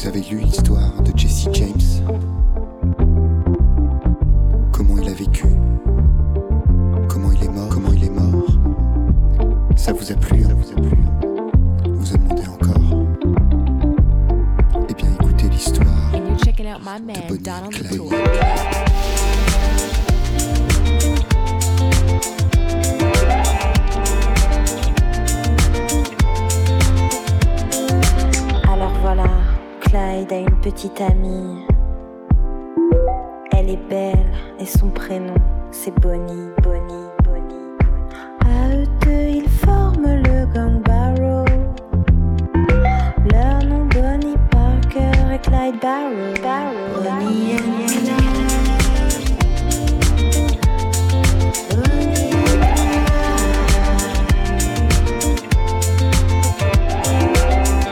Vous avez lu l'histoire de Jesse James? Comment il a vécu? Comment il est mort? Comment il est mort? Ça vous a plu Ça vous a plu Vous en demandez encore? Eh bien écoutez l'histoire de Bonnie Clyde. Petite amie. Elle est belle et son prénom c'est Bonnie, Bonnie, Bonnie. À eux deux, ils forment le gang Barrow. Leur nom Bonnie Parker et Clyde Barrow. Barrow. Bonnie. Bonnie Clyde.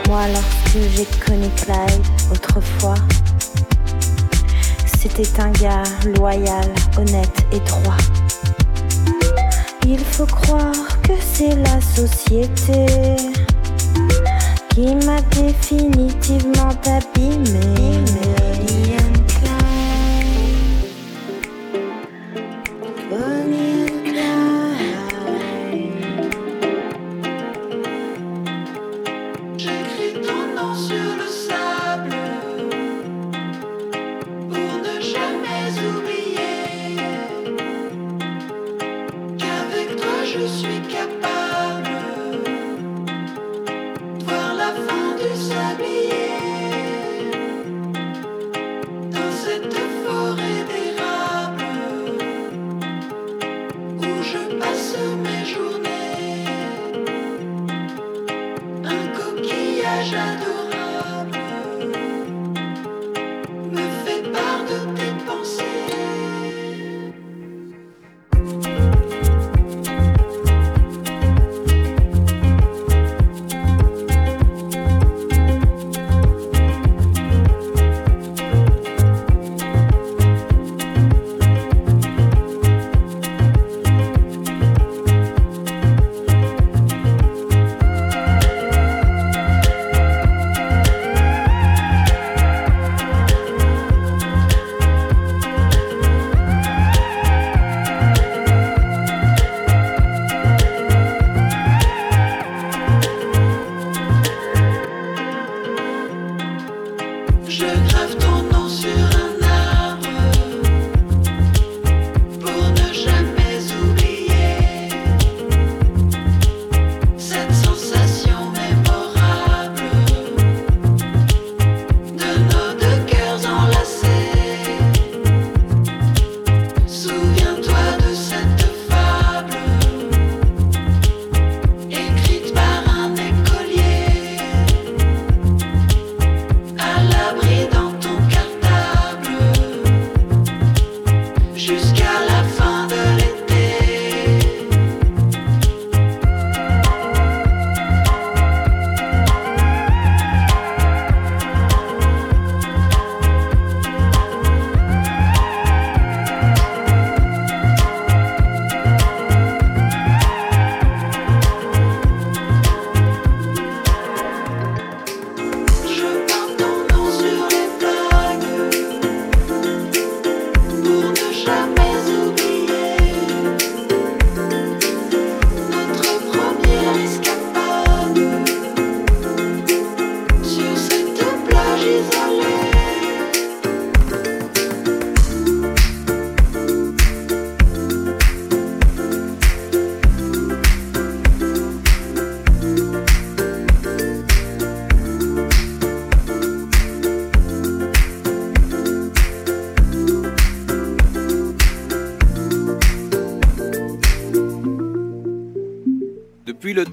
Moi, lorsque j'ai connu Clyde autrefois, c'était un gars loyal, honnête et droit. Il faut croire que c'est la société qui m'a définitivement abîmé.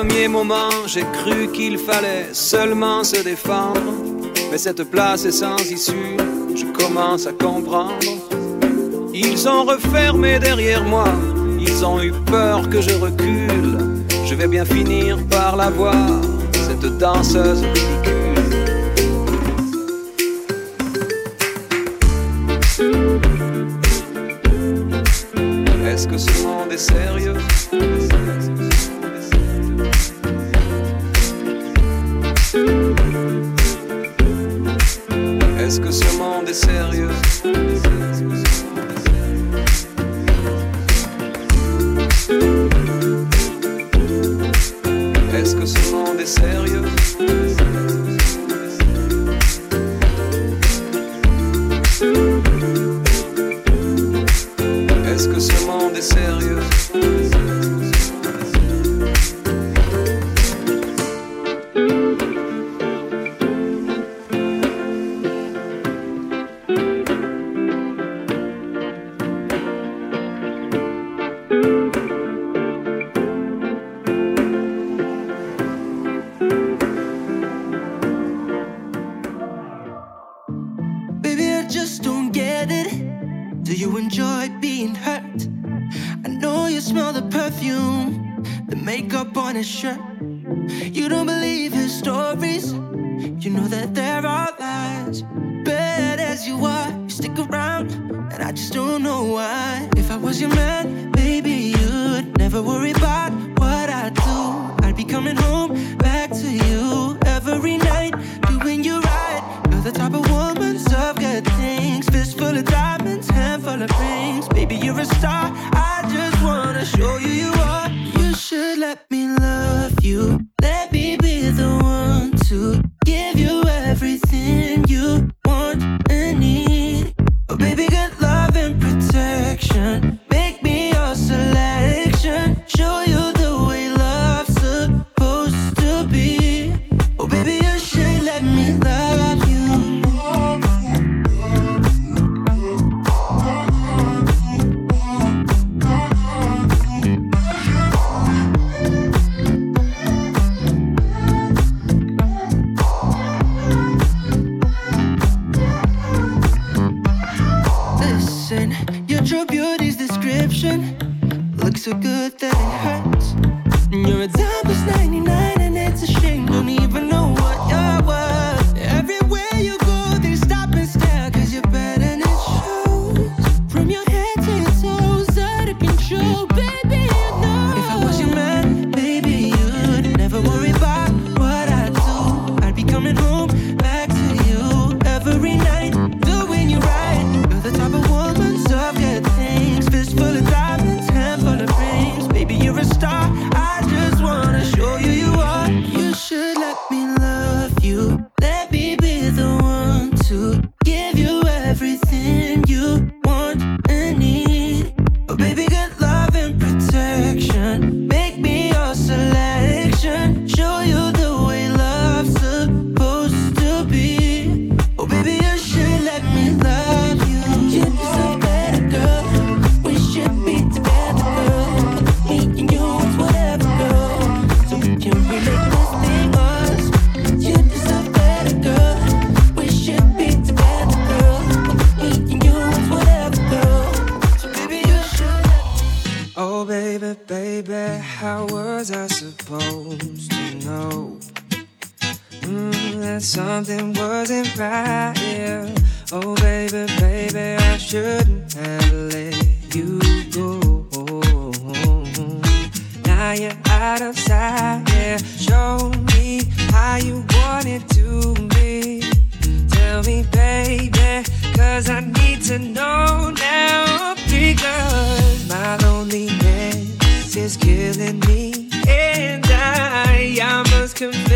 premier moment, j'ai cru qu'il fallait seulement se défendre. Mais cette place est sans issue, je commence à comprendre. Ils ont refermé derrière moi, ils ont eu peur que je recule. Je vais bien finir par la voir, cette danseuse ridicule. can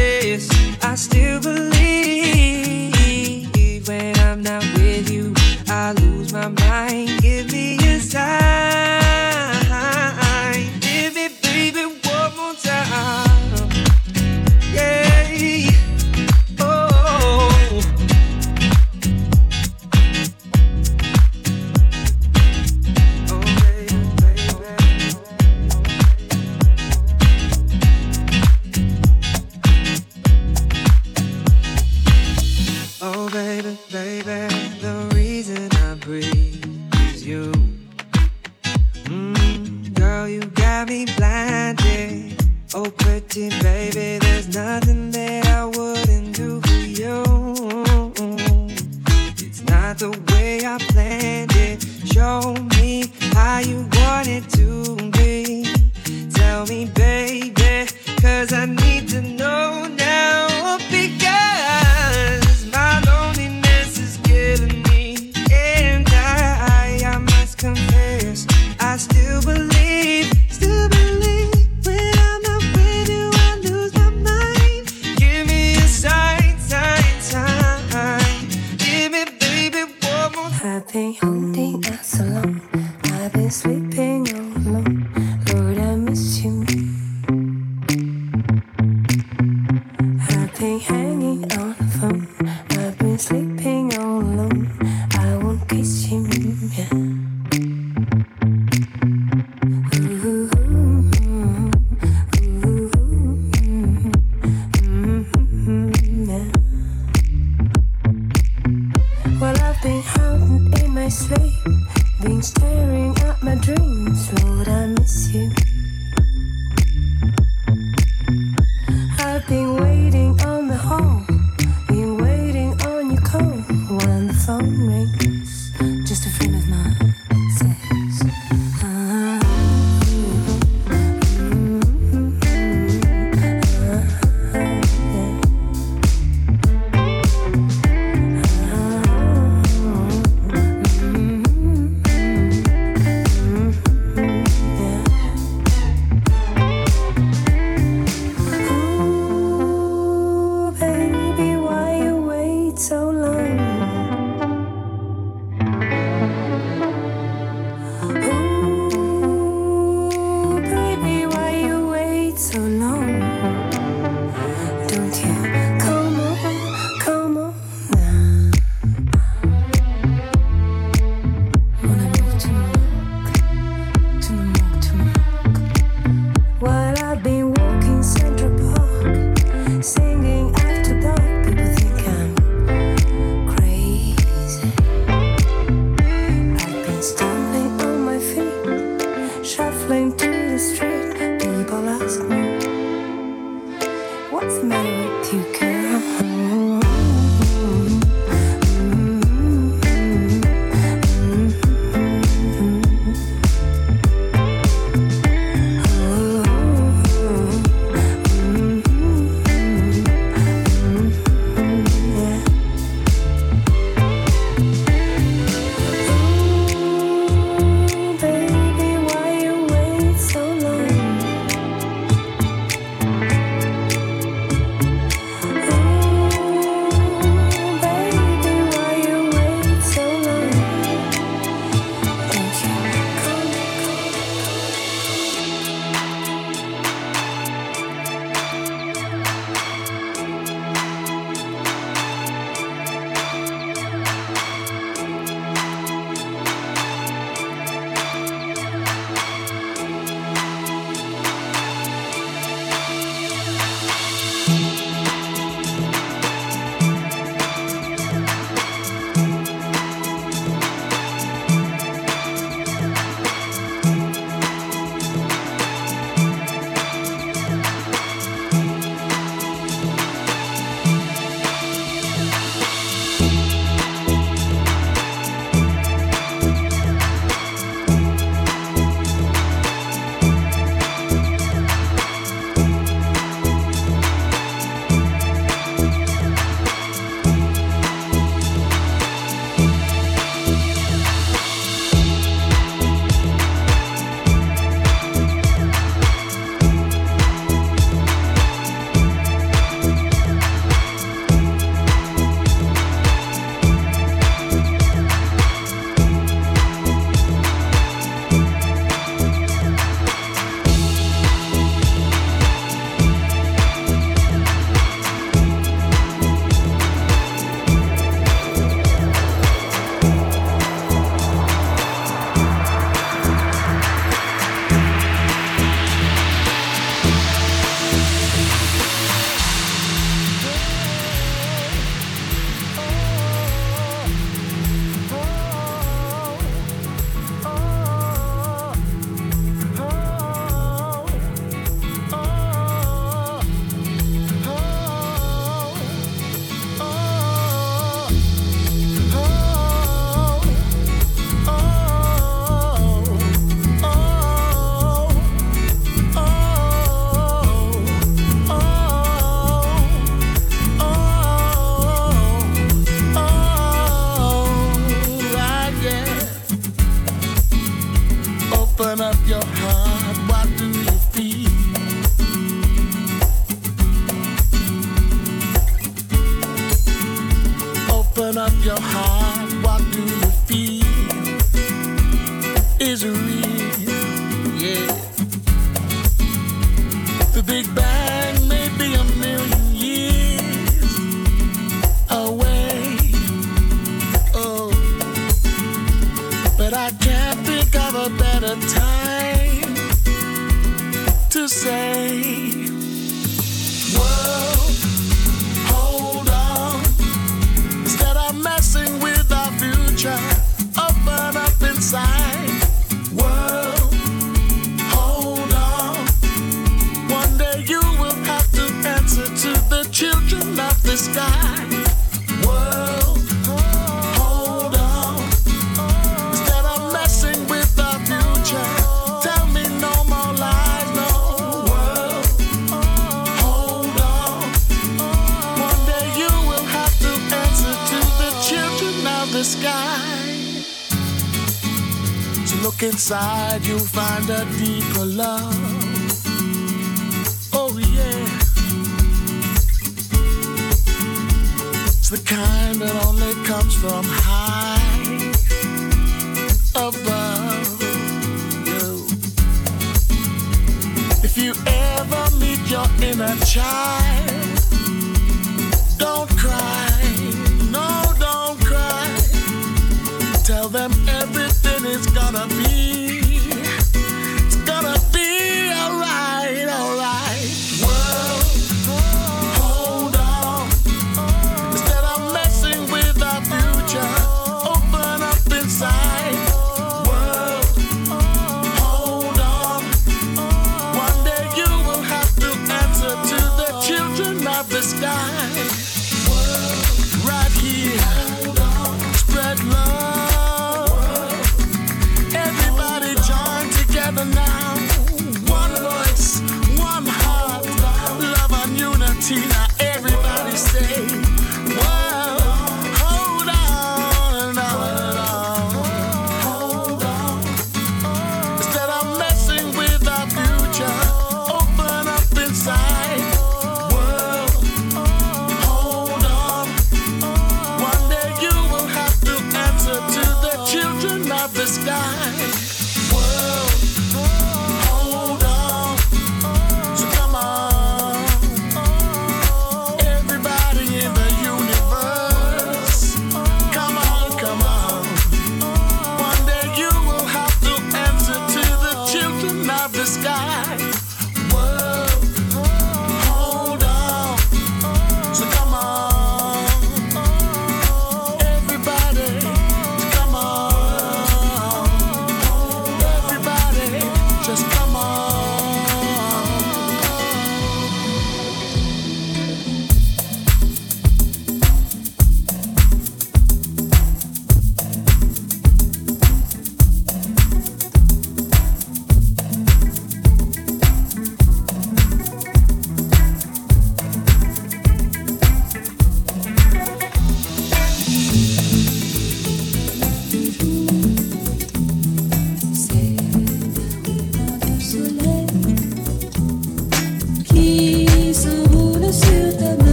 inside you'll find a deeper love. Oh, yeah. It's the kind that only comes from high above you. If you ever meet your inner child,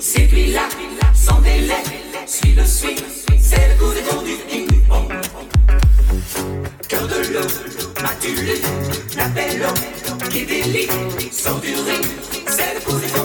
séduis-la sans délai, suis-le, suis, c'est le coup de conduite. Cœur de l'eau, matulé, la belle qui délie, sans durée, c'est le coup de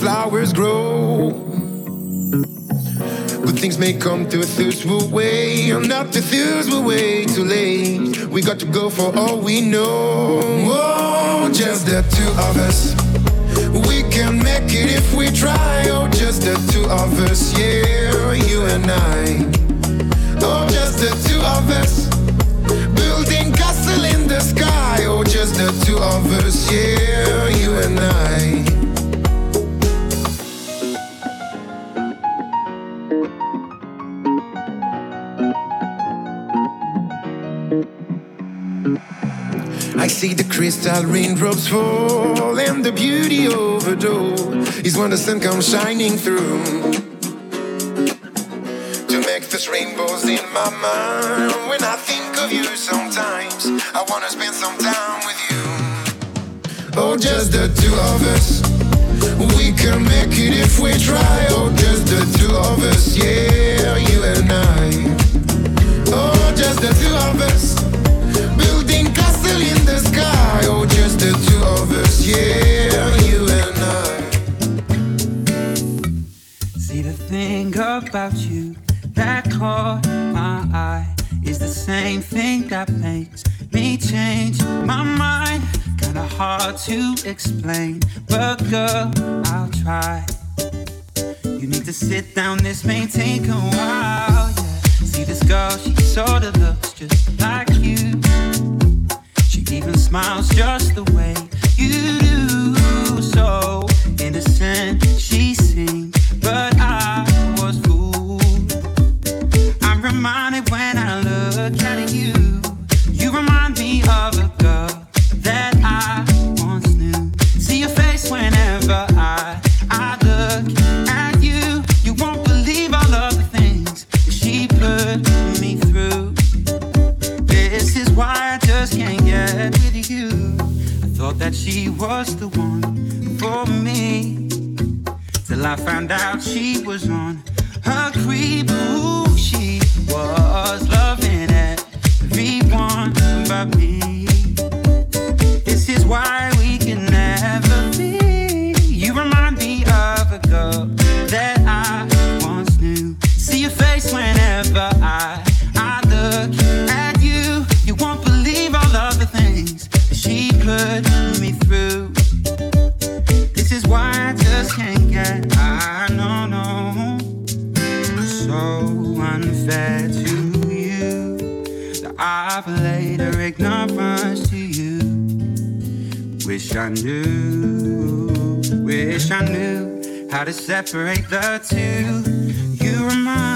flowers grow. Good things may come to a thistle way. I'm not the suitable way, too late. We got to go for all we know. Oh, just the two of us. While raindrops fall and the beauty overdo. is when the sun comes shining through. To make this rainbows in my mind. When I think of you sometimes, I wanna spend some time with you. Oh, just the two of us. We can make it if we try. Oh, just the two of us, yeah, you and I. Oh, just the two of us, building castle in the sky see the thing about you that caught my eye is the same thing that makes me change my mind. Kinda hard to explain, but girl, I'll try. You need to sit down, this may take a while. Yeah. See this girl, she sorta looks just like you. She even smiles just the way you do so innocent. She she was the one for me. Till I found out she was on her creep. Ooh, she was loving everyone but me. This is why. Wish I knew, wish I knew how to separate the two. You remind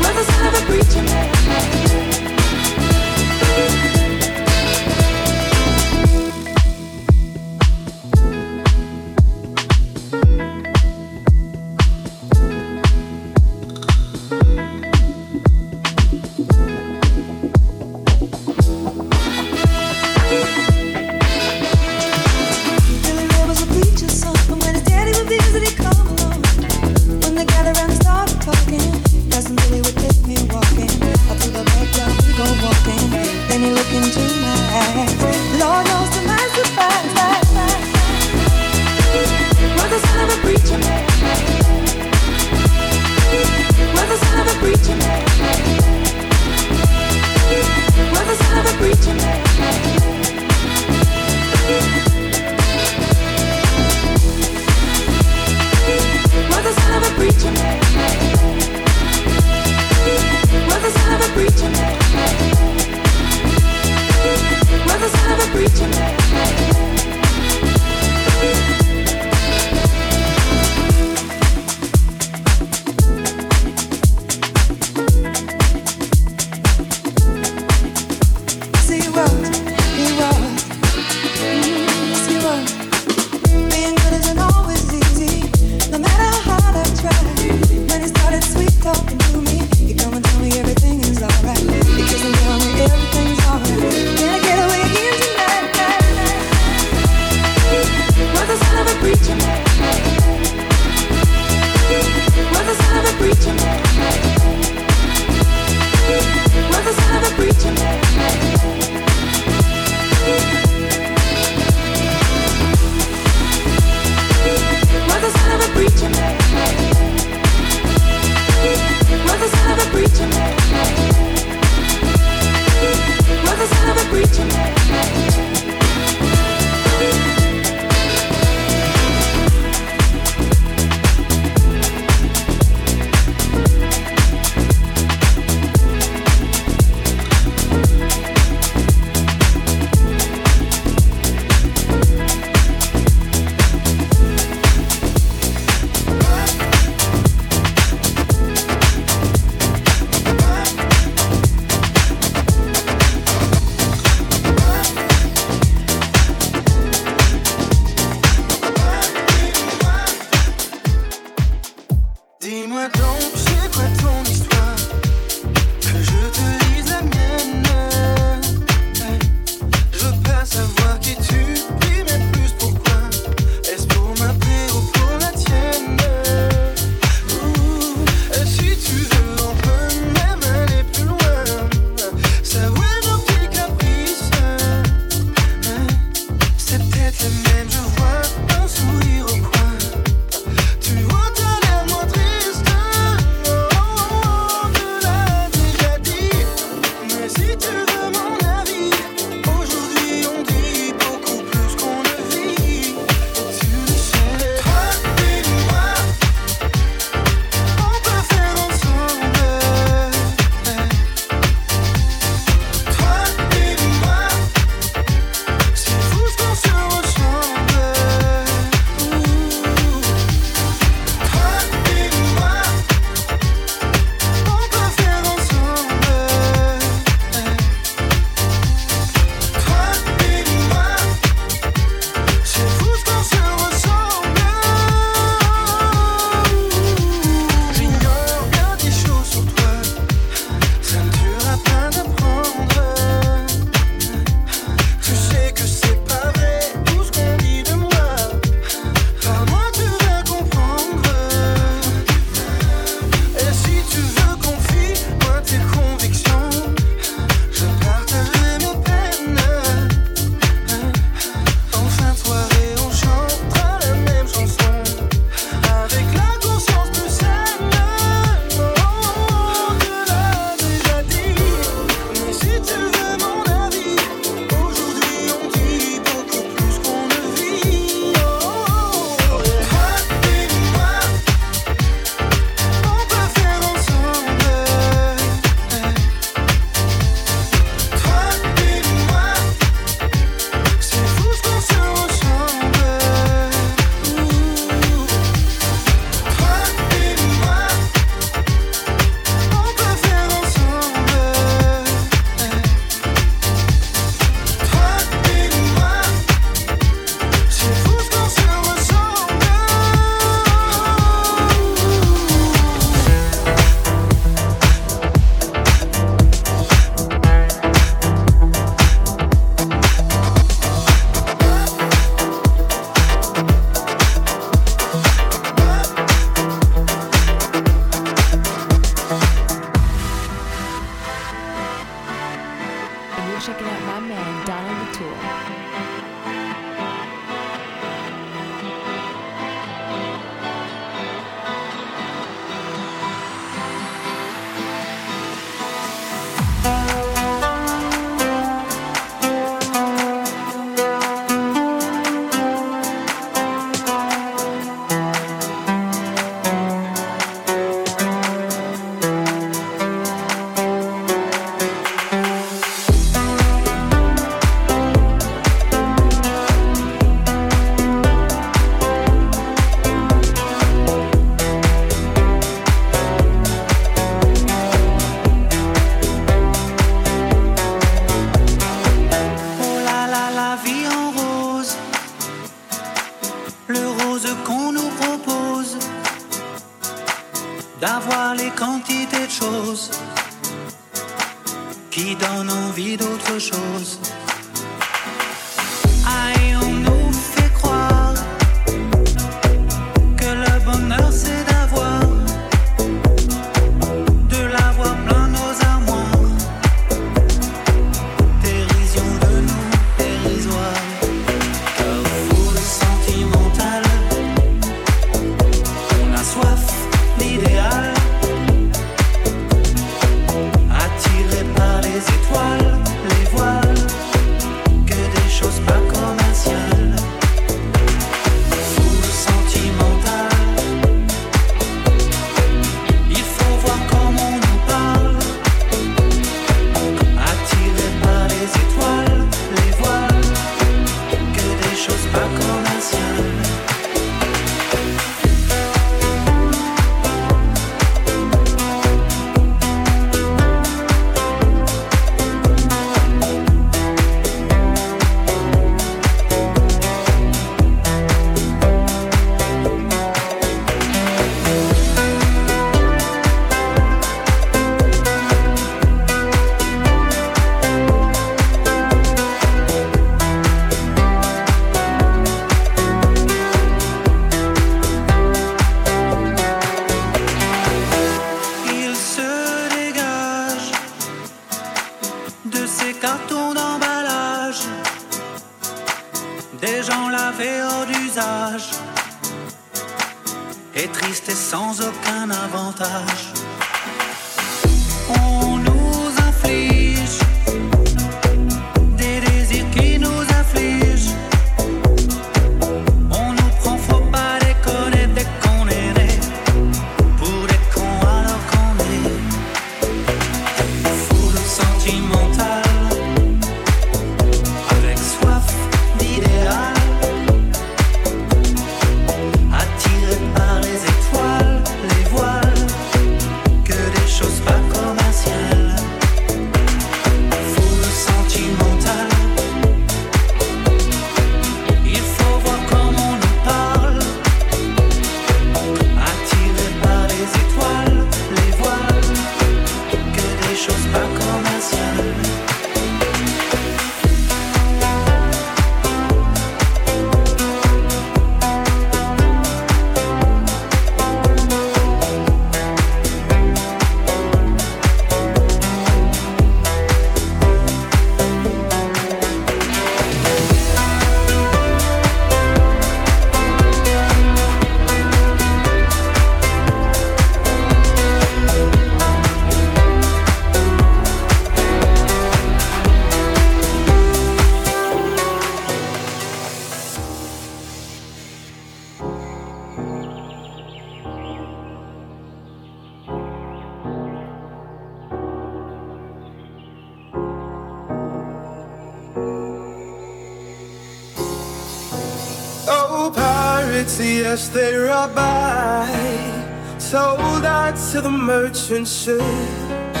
the merchant ships.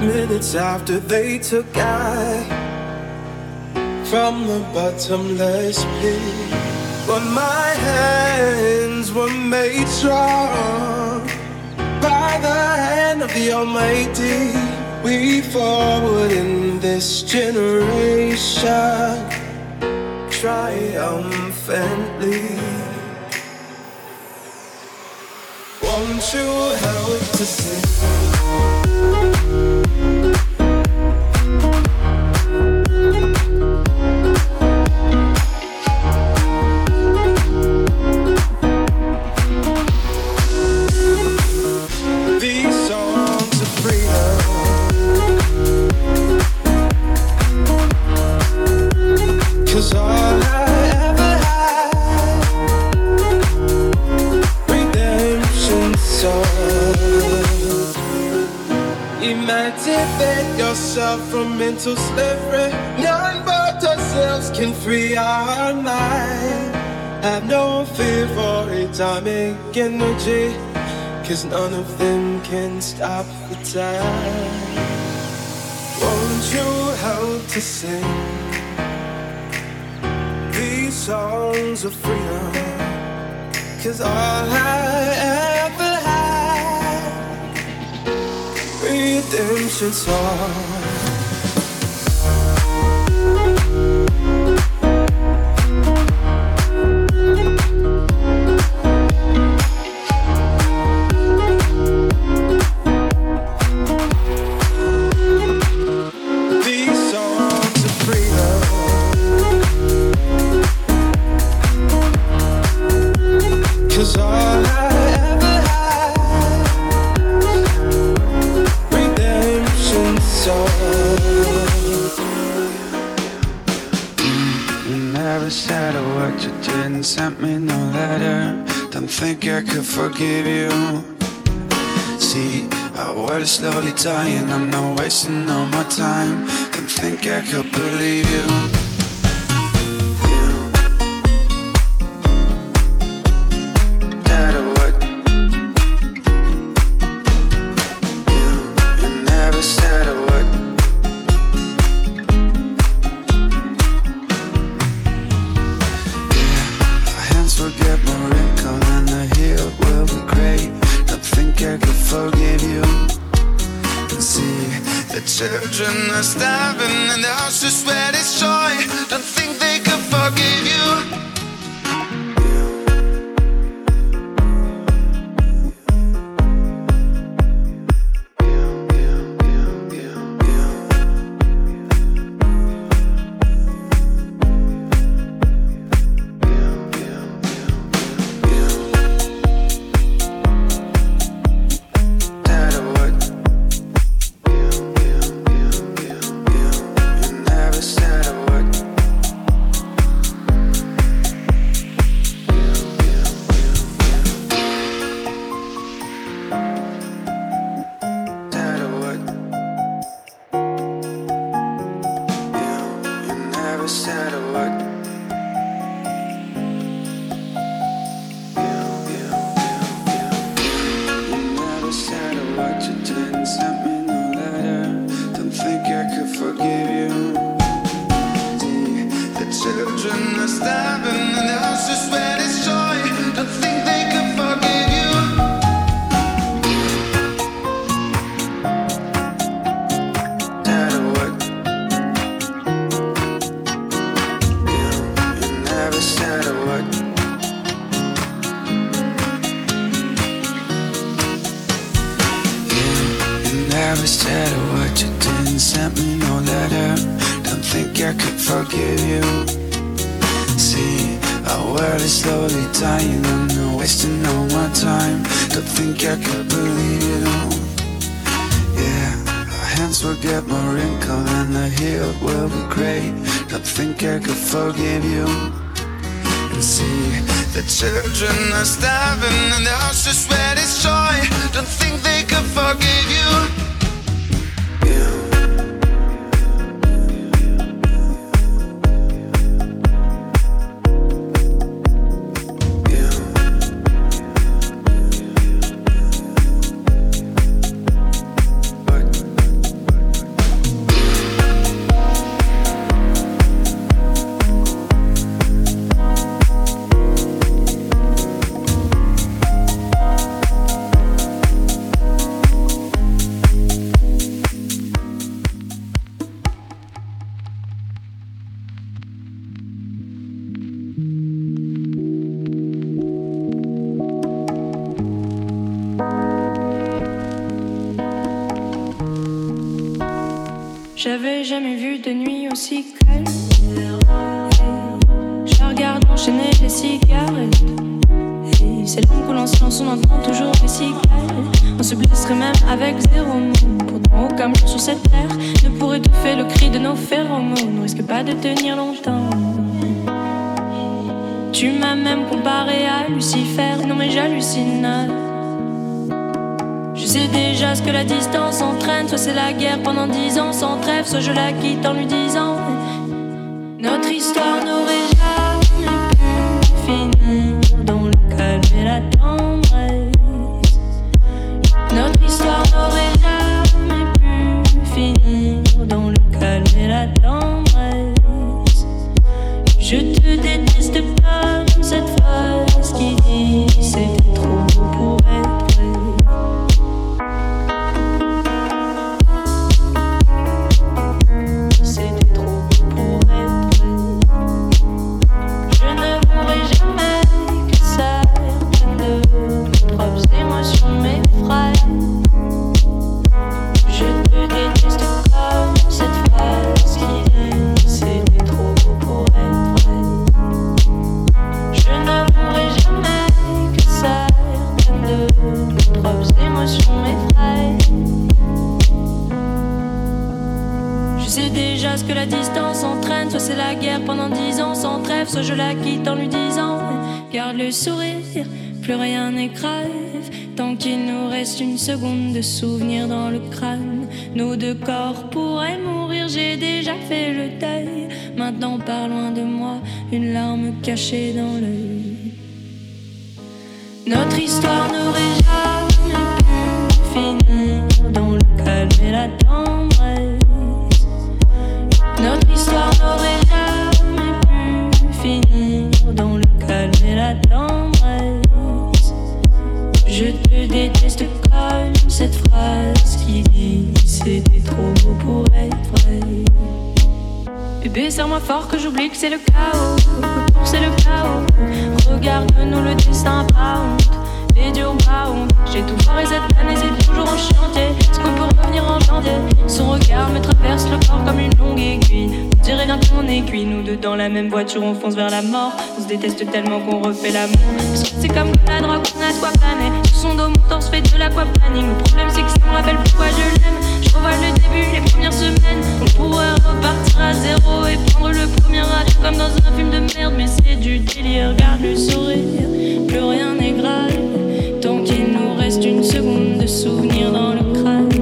Minutes after they took I From the bottomless pit. But my hands were made strong By the hand of the Almighty We forward in this generation Triumphantly. sure how to say So slavery. None but ourselves can free our mind. Have no fear for atomic energy, cause none of them can stop the time. Won't you help to sing these songs of freedom? Cause all I ever had, redemption song. forgive you. See, our world is slowly dying. I'm not wasting all my time. Didn't think I could believe you. world slowly dying. I'm not wasting all my time. Don't think I could believe it all. Yeah, our hands will get more wrinkled And the heel will be grey Don't think I could forgive you. And see the children are starving And the horses sweat is joy. Don't think they could forgive you. C'est la guerre pendant dix ans sans trêve, soit je la quitte en lui disant Je sais déjà ce que la distance entraîne, soit c'est la guerre pendant dix ans sans trêve, soit je la quitte en lui disant Garde le sourire, plus rien n'est. Tant qu'il nous reste une seconde de souvenir dans le crâne, nos deux corps pourraient mourir. J'ai déjà fait le deuil. Maintenant, par loin de moi, une larme cachée dans l'œil. Notre histoire n'aurait jamais finir dans le calme et la tendresse. Notre histoire n'aurait jamais pu finir dans le calme et la tendresse. Je te déteste comme cette phrase qui dit c'était trop beau pour être vrai. Bébé, serre-moi fort que j'oublie que c'est le chaos. Que pour c'est le chaos. Regarde-nous le destin pas. J'ai tout foiré cette année, c'est toujours en chantier. Est-ce qu'on peut revenir en janvier Son regard me traverse le corps comme une longue aiguille. On dirait bien qu'on est cuit. Nous deux dans la même voiture, on fonce vers la mort. On se déteste tellement qu'on refait l'amour. Parce que C'est comme la drogue, on a de planer. Sous son dos, mon torse fait de l'aquaplaning. Le problème, c'est que ça me rappelle pourquoi je l'aime. Je revois le début, les premières semaines. On pourrait repartir à zéro et prendre le premier avion comme dans un film de merde. Mais c'est du délire, garde le sourire. Plus rien n'est grave. Reste une seconde de souvenir dans le crâne.